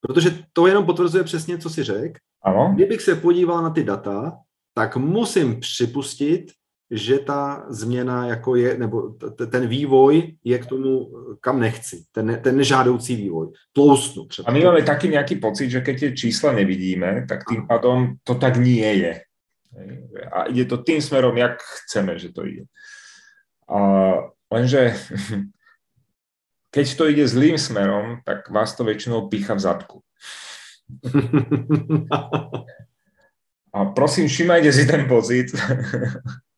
Protože to jenom potvrzuje přesně, co si řekl. Ano. Kdybych se podíval na ty data, tak musím připustit, že ta změna jako je, nebo ten vývoj je k tomu, kam nechci. Ten, ten nežádoucí vývoj. Tlousnu třeba. A my máme taky nějaký pocit, že keď tie čísla nevidíme, tak tým pádom to tak nie je. A ide to tým smerom, jak chceme, že to ide. A lenže keď to ide zlým smerom, tak vás to väčšinou pícha v zadku. A prosím, všimajte si ten pocit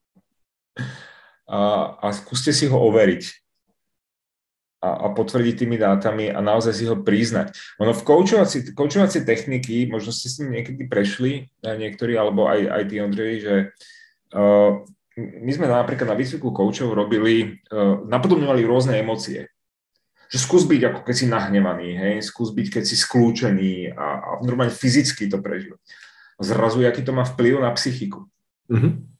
a, a skúste si ho overiť a, a potvrdiť tými dátami a naozaj si ho priznať. Ono v koučovací, techniky, možno ste s ním niekedy prešli, niektorí, alebo aj, aj tí Ondrej, že uh, my sme napríklad na výcviku koučov robili, uh, napodobňovali rôzne emócie. Že skús byť ako keď si nahnevaný, hej, skús byť keď si skľúčený a, a normálne fyzicky to prežívať. Zrazu, aký to má vplyv na psychiku. Mm-hmm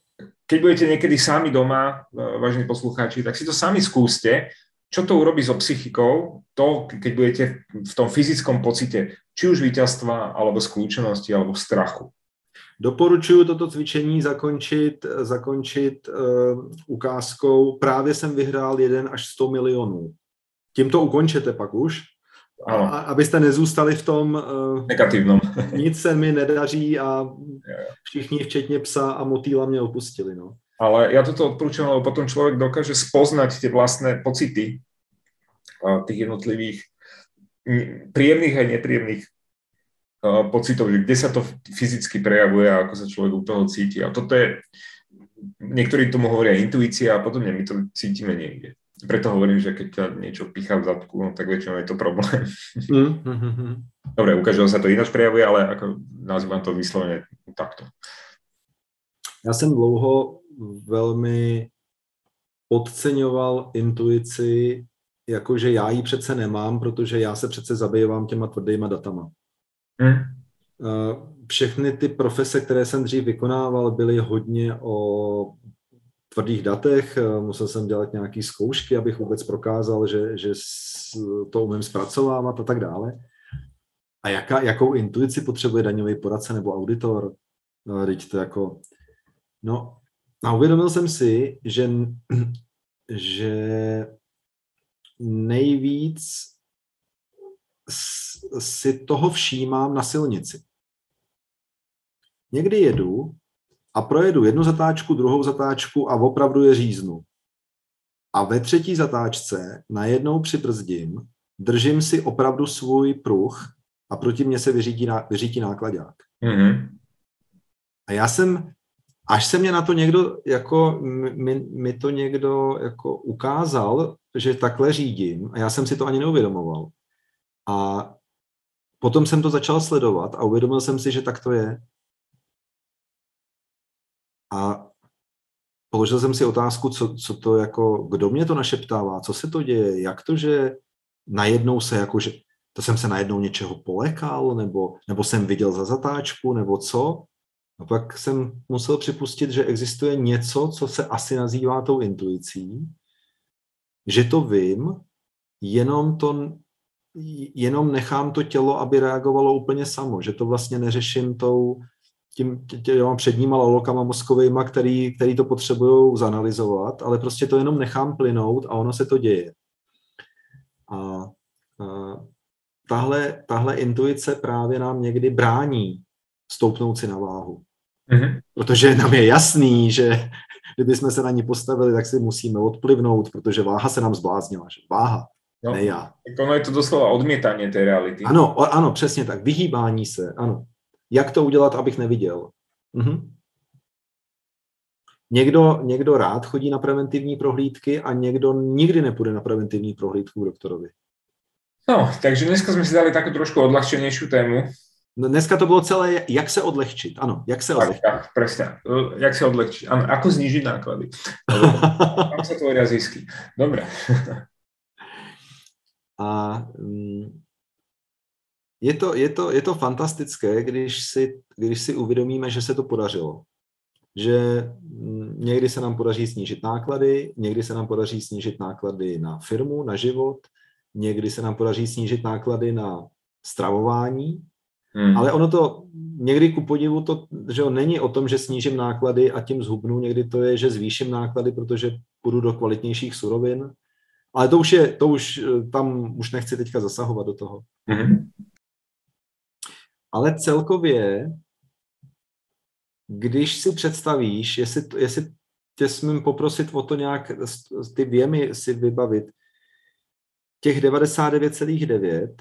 keď budete niekedy sami doma, e, vážení poslucháči, tak si to sami skúste, čo to urobí so psychikou, to, keď budete v tom fyzickom pocite, či už víťazstva, alebo skľúčenosti, alebo strachu. Doporučuji toto cvičení zakončit, zakončit uh, ukázkou. Právě jsem vyhrál 1 až 100 milionů. Tím to ukončete pak už. Ano. A, abyste nezůstali v tom uh, negativnom. nic se mi nedaří a všichni, včetně psa a motýla mě opustili. No. Ale ja toto odporúčam, lebo potom človek dokáže spoznať tie vlastné pocity uh, tých jednotlivých príjemných aj nepríjemných uh, pocitov, že kde sa to fyzicky prejavuje a ako sa človek u toho cíti. A toto je, niektorí tomu hovoria intuícia a podobne, my to cítime niekde. Preto hovorím, že keď ťa niečo pichá v zadku, no, tak väčšinou je to problém. Mm-hmm. Dobre, u každého sa to ináč prejavuje, ale ako nazývam to vyslovene takto. Já jsem dlouho velmi podceňoval intuici, jakože já ji přece nemám, protože já se přece zabývám těma tvrdýma datama. Hmm. Všechny ty profese, které jsem dřív vykonával, byly hodně o tvrdých datech, eh, musel jsem dělat nějaké zkoušky, abych vůbec prokázal, že, že to umím zpracovávat a tak dále. A jaká, jakou intuici potřebuje daňový poradce nebo auditor? No, teď to jako... No, a uvědomil jsem si, že, že nejvíc si toho všímám na silnici. Někdy jedu a projedu jednu zatáčku, druhou zatáčku a opravdu je říznu. A ve třetí zatáčce najednou přibrzdím, držím si opravdu svůj pruh a proti mně se vyřítí, vyřítí nákladák. Mm-hmm. A já jsem, až se mě na to někdo, jako mi, mi to někdo jako ukázal, že takhle řídím, a já jsem si to ani neuvědomoval. A potom jsem to začal sledovat a uvědomil jsem si, že tak to je. A položil jsem si otázku, co, co to jako, kdo mě to našeptává, co se to děje, jak to, že najednou se jako, že to jsem se najednou něčeho polekal, nebo, nebo jsem viděl za zatáčku, nebo co. A pak jsem musel připustit, že existuje něco, co se asi nazývá tou intuicí, že to vím, jenom to jenom nechám to tělo, aby reagovalo úplně samo, že to vlastně neřeším tou, tím těma předníma lalokama mozkovýma, který, který to potřebují zanalizovat, ale prostě to jenom nechám plynout a ono se to děje. A, a tahle, tahle intuice právě nám někdy brání stoupnout si na váhu. Mm-hmm. Protože nám je jasný, že kdyby jsme se na ní postavili, tak si musíme odplivnout, protože váha se nám zbláznila. Že? Váha, no, ne já. Tak ono je to doslova odmětání té reality. Ano, ano, přesně tak. Vyhýbání se, ano. Jak to udělat, abych neviděl? Mhm. Někdo, někdo rád chodí na preventivní prohlídky a někdo nikdy nepůjde na preventivní prohlídku k doktorovi. No, takže dneska jsme si dali takovou trošku odlahčenější tému. No, dneska to bylo celé, jak se odlehčit. Ano, jak se odlehčit. Tak, tak presne. Jak se odlehčit. Ano, ako znížit náklady. Tam se tvoria zisky. Dobre. A mm, je to, je, to, je to fantastické, když si, když si uvědomíme, že se to podařilo. Že mm, někdy se nám podaří snížit náklady, někdy se nám podaří snížit náklady na firmu, na život, někdy se nám podaří snížit náklady na stravování, hmm. ale ono to někdy ku podivu to, že on není o tom, že snížím náklady a tím zhubnu, někdy to je, že zvýším náklady, protože půjdu do kvalitnějších surovin, ale to už je, to už, tam už nechci teďka zasahovat do toho. Hmm. Ale celkově, když si představíš, jestli, jestli tě smím poprosit o to nějak, ty věmy si vybavit, těch 99,9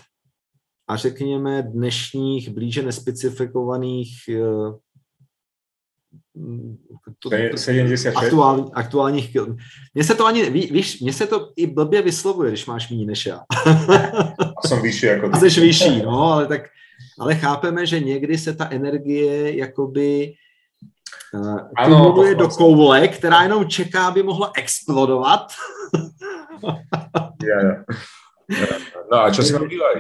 a řekněme dnešních blíže nespecifikovaných eh, to, 76. Aktuální, aktuálních Mně se to ani, víš, mně se to i blbě vyslovuje, když máš méně než já. a jsem vyšší jako ty. A jsi vyšší, no, ale tak, ale chápeme, že někdy se ta energie jakoby uh, ano, do koule, která jenom čeká, aby mohla explodovat. ja, ja. No a čo si mám dělat,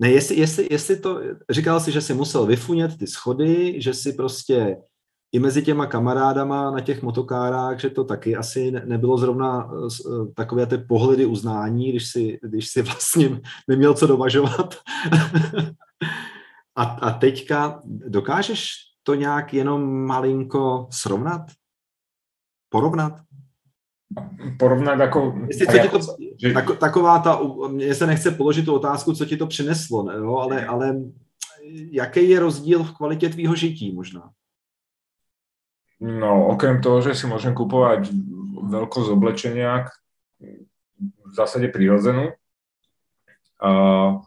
Ne, jestli, jestli, jestli to, říkal si, že si musel vyfunět ty schody, že si prostě i mezi těma kamarádama na těch motokárách, že to taky asi nebylo zrovna eh, takové ty pohledy uznání, když si, když si vlastně neměl co dovažovat. a, a teďka dokážeš to nějak jenom malinko srovnat? Porovnat? porovnat jako... Jestli, co ti to, že... tak, taková ta, mně se nechce položit tu otázku, co ti to přineslo, ne, jo? Ale, ale jaký je rozdíl v kvalitě tvýho žití možná? No, okrem toho, že si môžem kupovať veľkosť oblečenia v zásade prirodzenú, uh,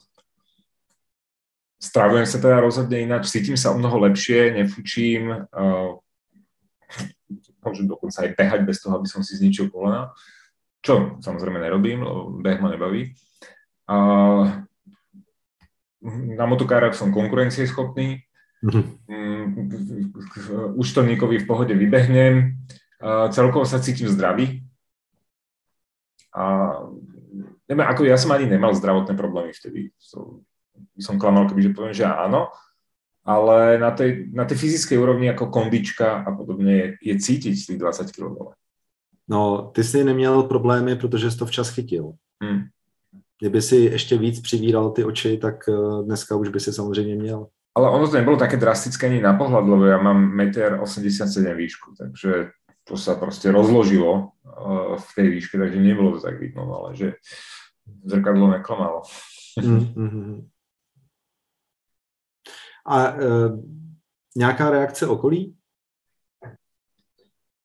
stravujem sa teda rozhodne ináč, cítim sa o mnoho lepšie, nefučím, uh, môžem dokonca aj behať bez toho, aby som si zničil kolena, čo samozrejme nerobím, lebo beh ma nebaví. Uh, na motokárach som konkurencieschopný, Mm-hmm. Účtovníkovi v pohode vybehnem, celkovo sa cítim zdravý. A neviem, ako ja som ani nemal zdravotné problémy vtedy. Som, som klamal, kebyže poviem, že áno, ale na tej, na tej fyzickej úrovni ako kondička a podobne je, je cítiť tých 20 kg dole. No, ty jsi neměl problémy, protože jsi to včas chytil. Hmm. Kdyby si ještě víc přivíral ty oči, tak eh, dneska už by si samozřejmě měl. Ale ono to nebolo také drastické ani na pohľad, lebo ja mám 1,87 m výšku, takže to sa proste rozložilo uh, v tej výške, takže nebolo to tak vidno, no, ale že zrkadlo neklamalo. Mm-hmm. A uh, nějaká reakce okolí?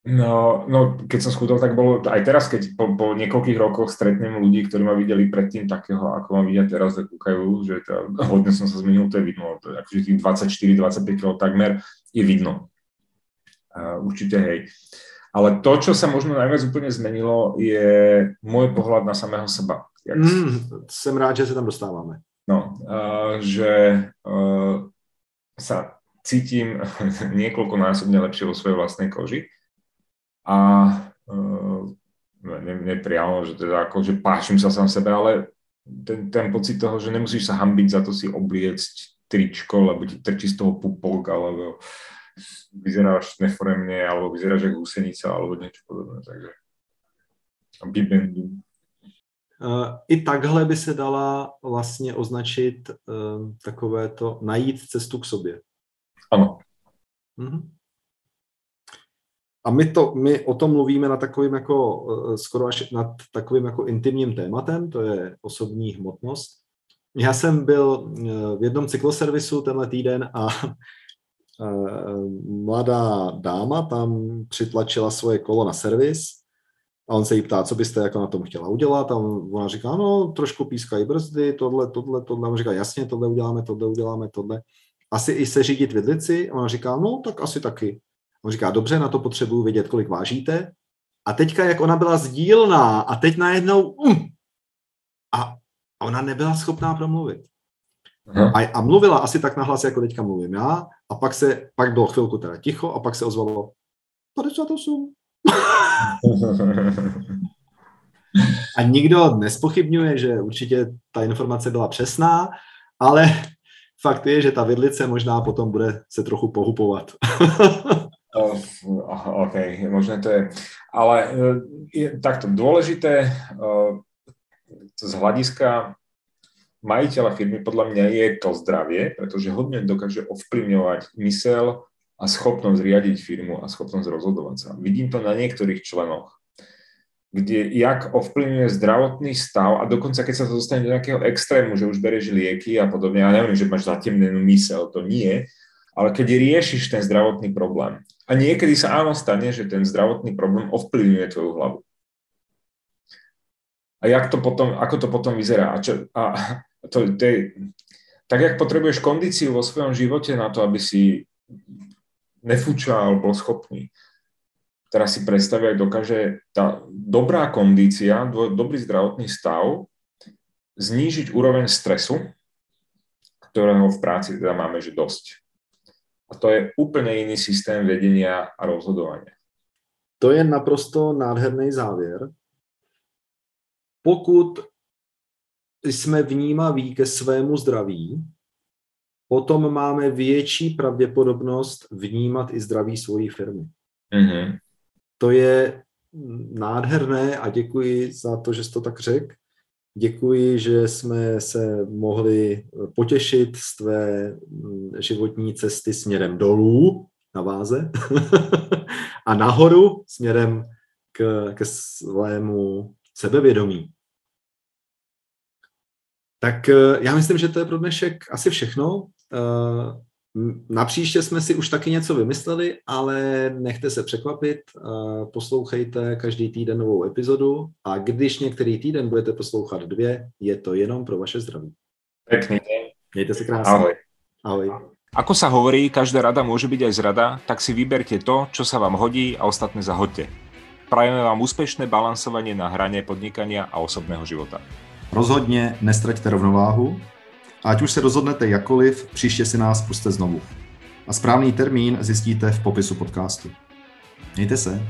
No, no, keď som schudol, tak bolo aj teraz, keď po, po niekoľkých rokoch stretnem ľudí, ktorí ma videli predtým takého, ako ma vidia teraz, tak kúkajú, že teda, hodne som sa zmenil, to je vidno, to, akože tých 24-25 kg takmer je vidno. Uh, určite hej. Ale to, čo sa možno najviac úplne zmenilo, je môj pohľad na samého seba. Jak... Mm, jsem rád, že sa tam dostáváme. No, uh, že uh, sa cítim niekoľkonásobne lepšie vo svojej vlastnej koži a uh, ne, nepriamo, že teda ako, že pášim sa sám sebe, ale ten, ten pocit toho, že nemusíš sa hambiť za to si obliecť tričko, lebo ti trčí z toho pupok, alebo vyzeráš neforemne, alebo vyzeráš ako husenica, alebo niečo podobné, takže bibendu. Uh, I takhle by se dala vlastně označit uh, takové to najít cestu k sobě. Ano. Mm-hmm. A my, to, my o tom mluvíme na takovým jako, eh, skoro až nad takovým jako intimním tématem, to je osobní hmotnost. Já jsem byl eh, v jednom cykloservisu tenhle týden a eh, mladá dáma tam přitlačila svoje kolo na servis a on se jí ptá, co byste jako na tom chtěla udělat a ona říká, no trošku pískají brzdy, tohle, tohle, tohle. A on říká, jasně, tohle uděláme, tohle uděláme, tohle. Asi i se řídit vidlici? A ona říká, no tak asi taky. On říká, dobře, na to potřebuju vědět, kolik vážíte. A teďka, jak ona byla sdílná a teď najednou um, a ona nebyla schopná promluvit. A, a mluvila asi tak nahlas, jako teďka mluvím já, a pak se, pak bylo chvilku teda ticho a pak se ozvalo 58. a nikdo nespochybňuje, že určitě ta informace byla přesná, ale fakt je, že ta vidlice možná potom bude se trochu pohupovat. OK, možné to je. Ale e, je takto dôležité e, z hľadiska majiteľa firmy podľa mňa je to zdravie, pretože hodne dokáže ovplyvňovať mysel a schopnosť riadiť firmu a schopnosť rozhodovať sa. Vidím to na niektorých členoch, kde jak ovplyvňuje zdravotný stav a dokonca keď sa to dostane do nejakého extrému, že už bereš lieky a podobne, ja neviem, že máš zatemnenú mysel, to nie, ale keď riešiš ten zdravotný problém a niekedy sa áno stane, že ten zdravotný problém ovplyvňuje tvoju hlavu. A jak to potom, ako to potom vyzerá? A, čo, a to, to je, tak jak potrebuješ kondíciu vo svojom živote na to, aby si nefúčal, bol schopný. Teraz si predstaviť, dokáže tá dobrá kondícia, dobrý zdravotný stav znížiť úroveň stresu, ktorého v práci teda máme že dosť. A to je úplně jiný systém vedenia a rozhodování. To je naprosto nádherný závěr. Pokud jsme vnímaví ke svému zdraví, potom máme větší pravděpodobnost vnímat i zdraví svojí firmy. Mm-hmm. To je nádherné a děkuji za to, že jsi to tak řekl. Děkuji, že jsme se mohli potěšit z tvé mm, životní cesty směrem dolů na váze a nahoru směrem k, ke svému sebevědomí. Tak eh, já myslím, že to je pro dnešek asi všechno. Eh, na příště jsme si už taky něco vymysleli, ale nechte se překvapit, poslouchejte každý týden novou epizodu a když některý týden budete poslouchat dvě, je to jenom pro vaše zdraví. Pekný Mějte se krásně. Ahoj. Ahoj. Ako sa hovorí, každá rada môže byť aj zrada, tak si vyberte to, čo sa vám hodí a ostatné zahoďte. Prajeme vám úspešné balansovanie na hrane podnikania a osobného života. Rozhodně nestraťte rovnováhu ať už se rozhodnete jakoliv, příště si nás puste znovu. A správný termín zjistíte v popisu podcastu. Mějte se.